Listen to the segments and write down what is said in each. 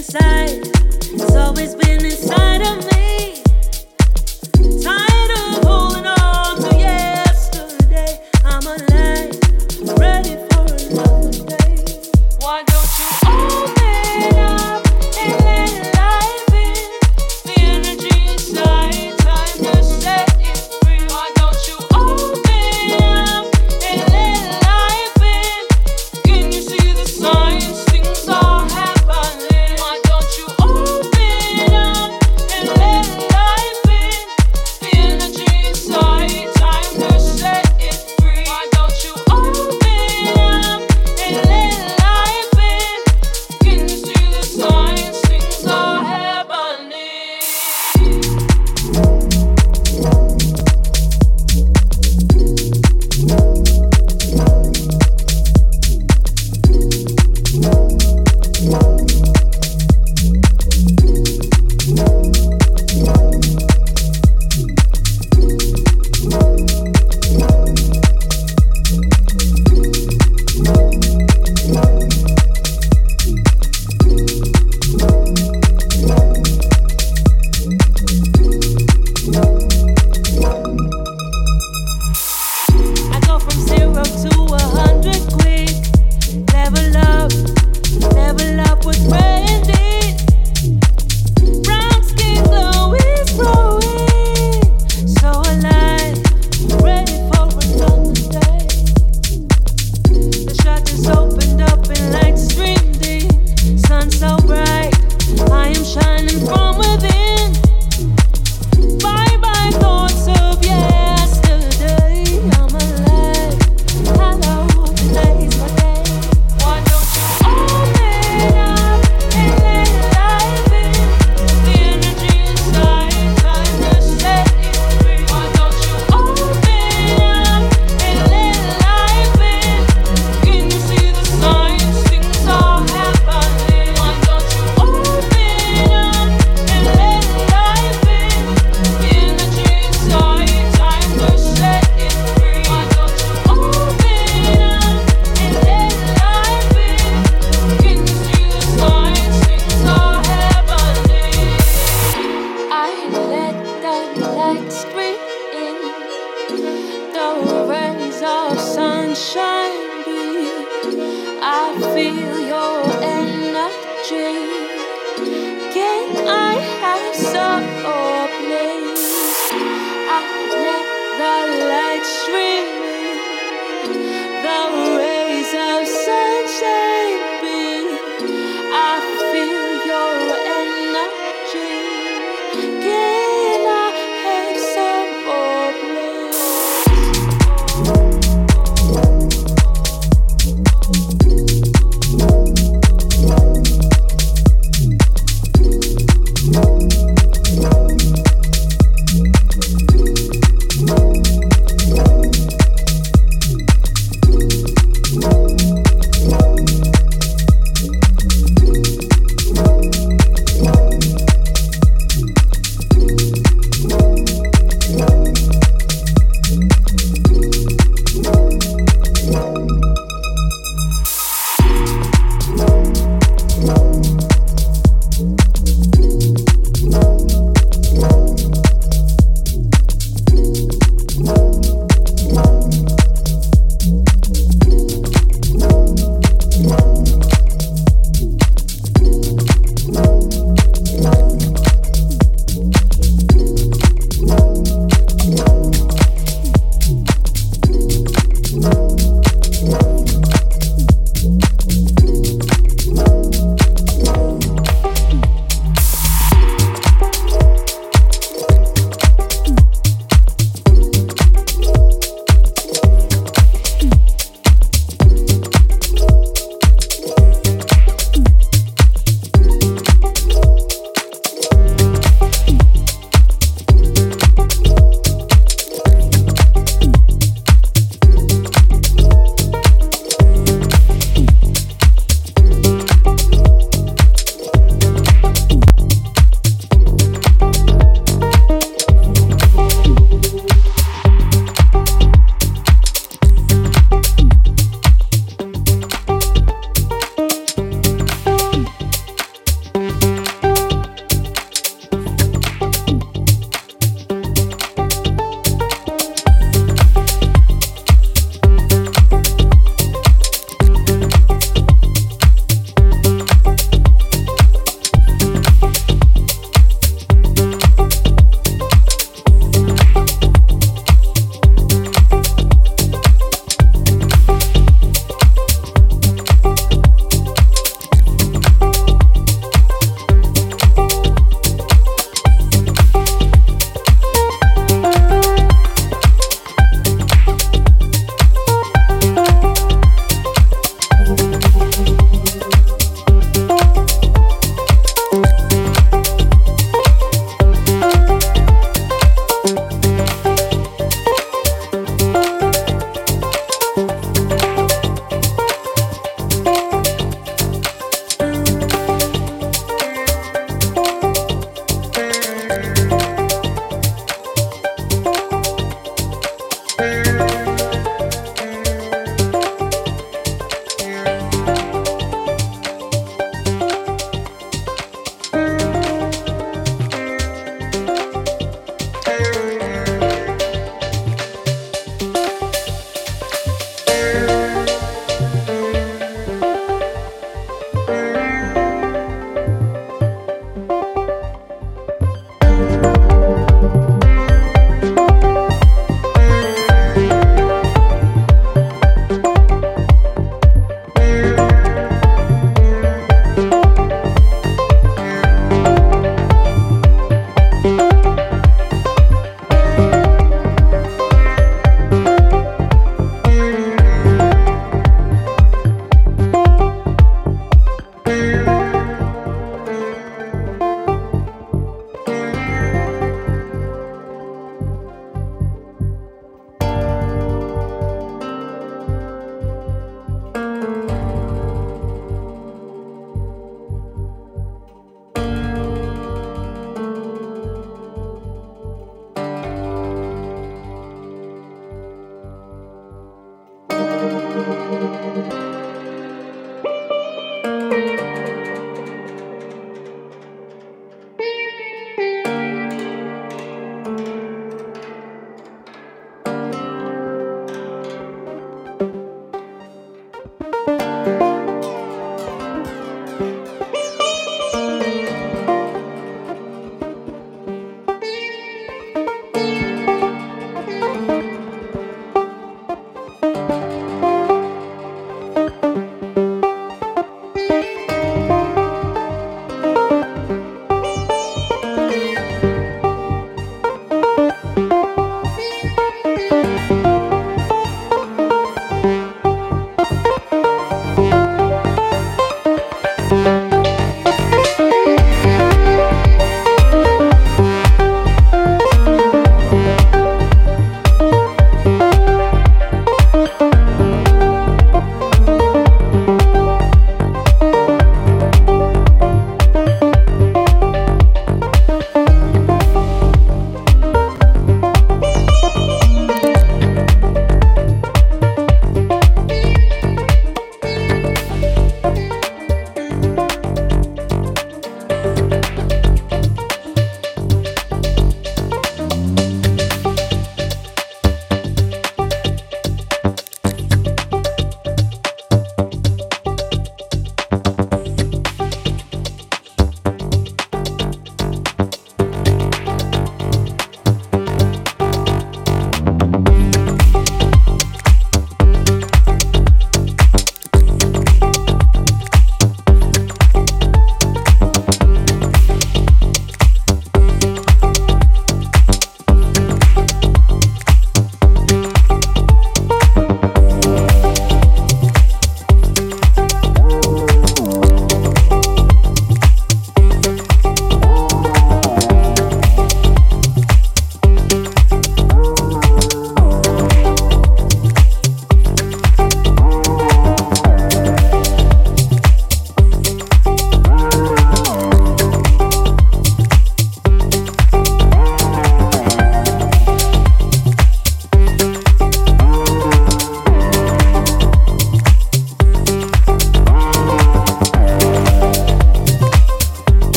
inside.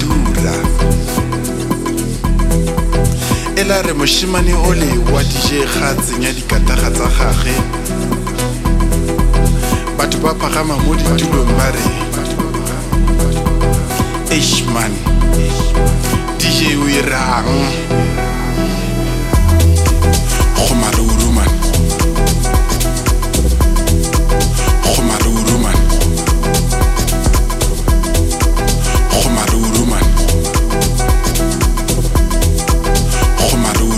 dula e la re moshimane o le wa dije ga tsenya dikataga tsa gagwe batho ba phagama mo ditulong ba re ashman dj o irang e go maruruman go maruruman Jumaru Ruman Jumaru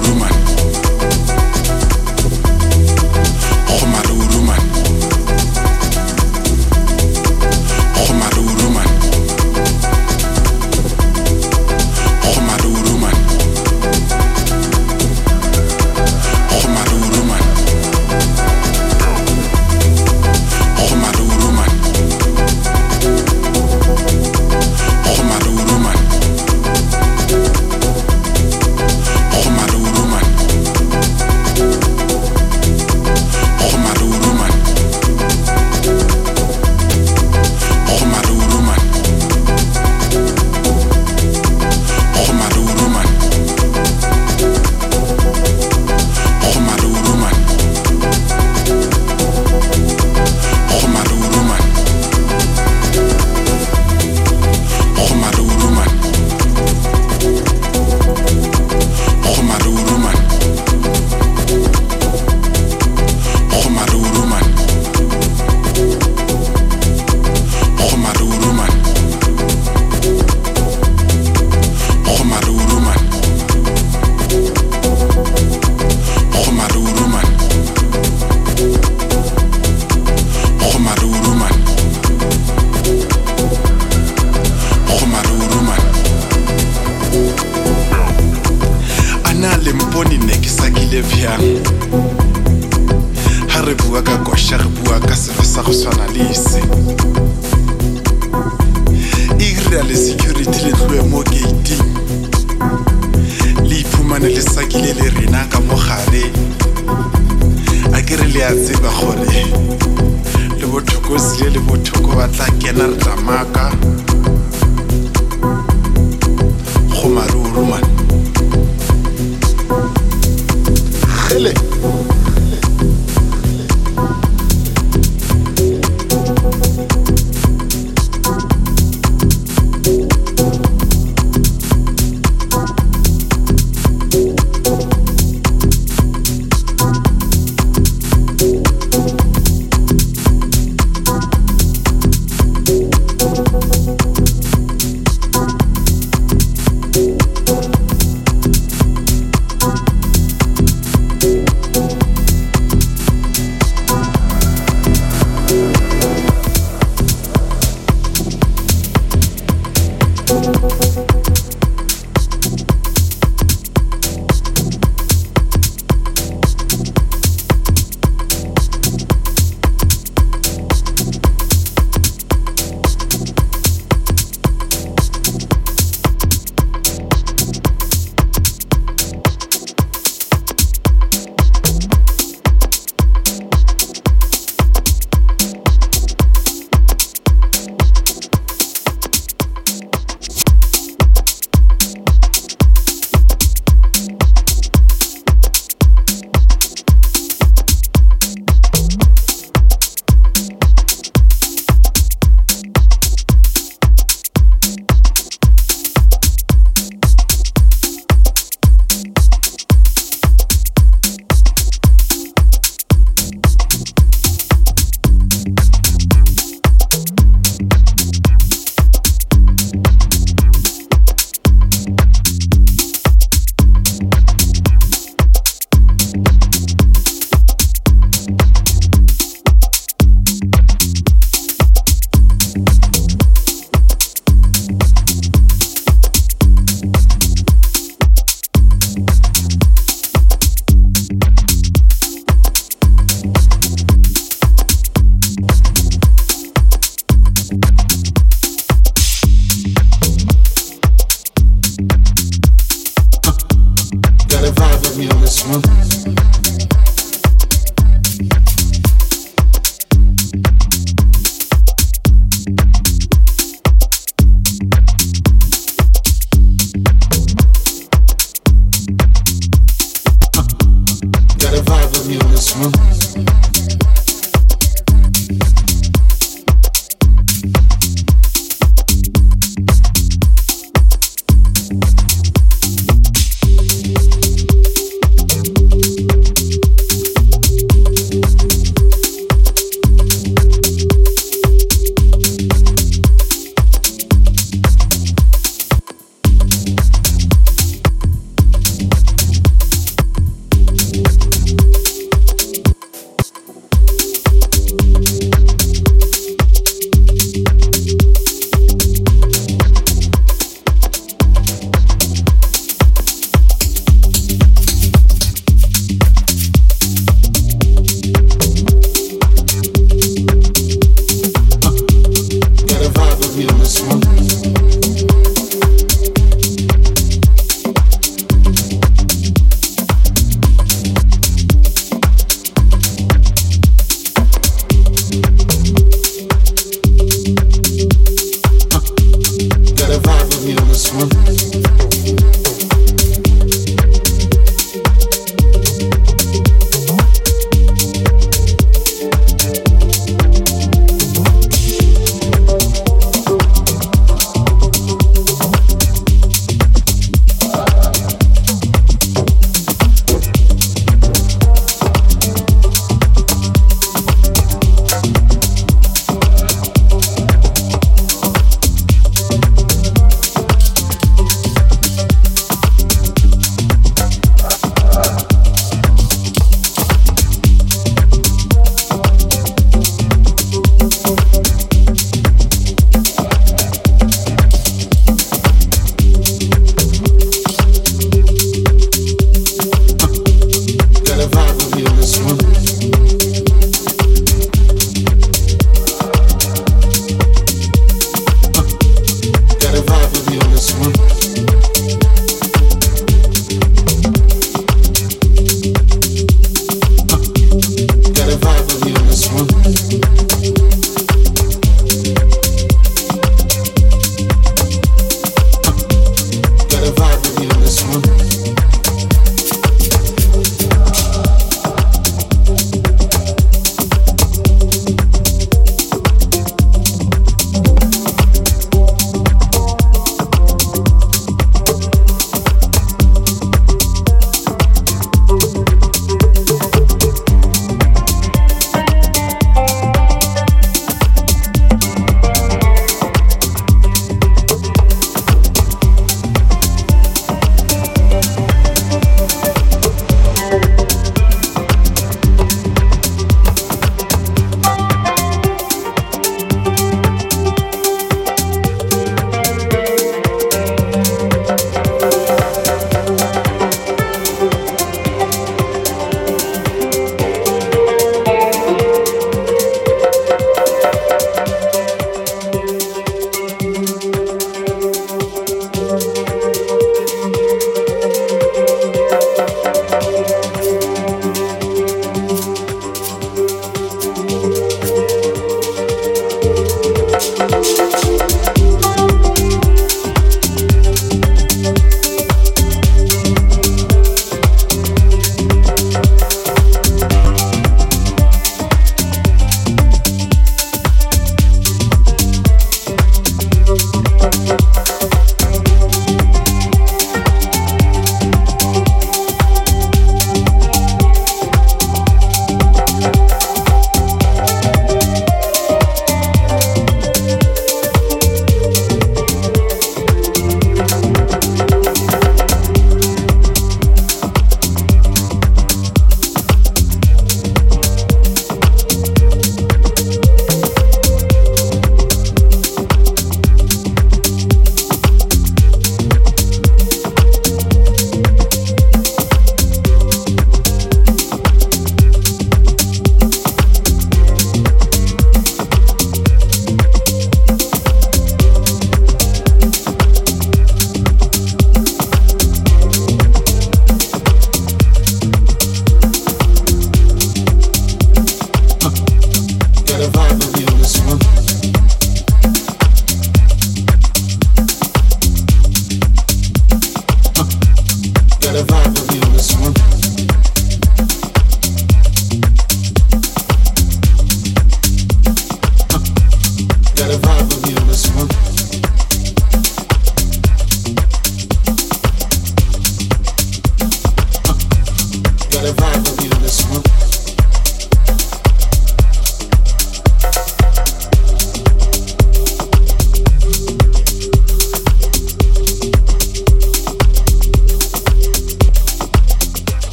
in this room.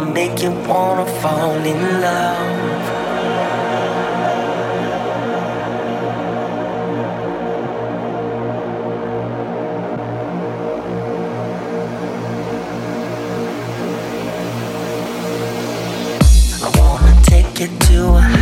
I'll make you wanna fall in love. I wanna take you to a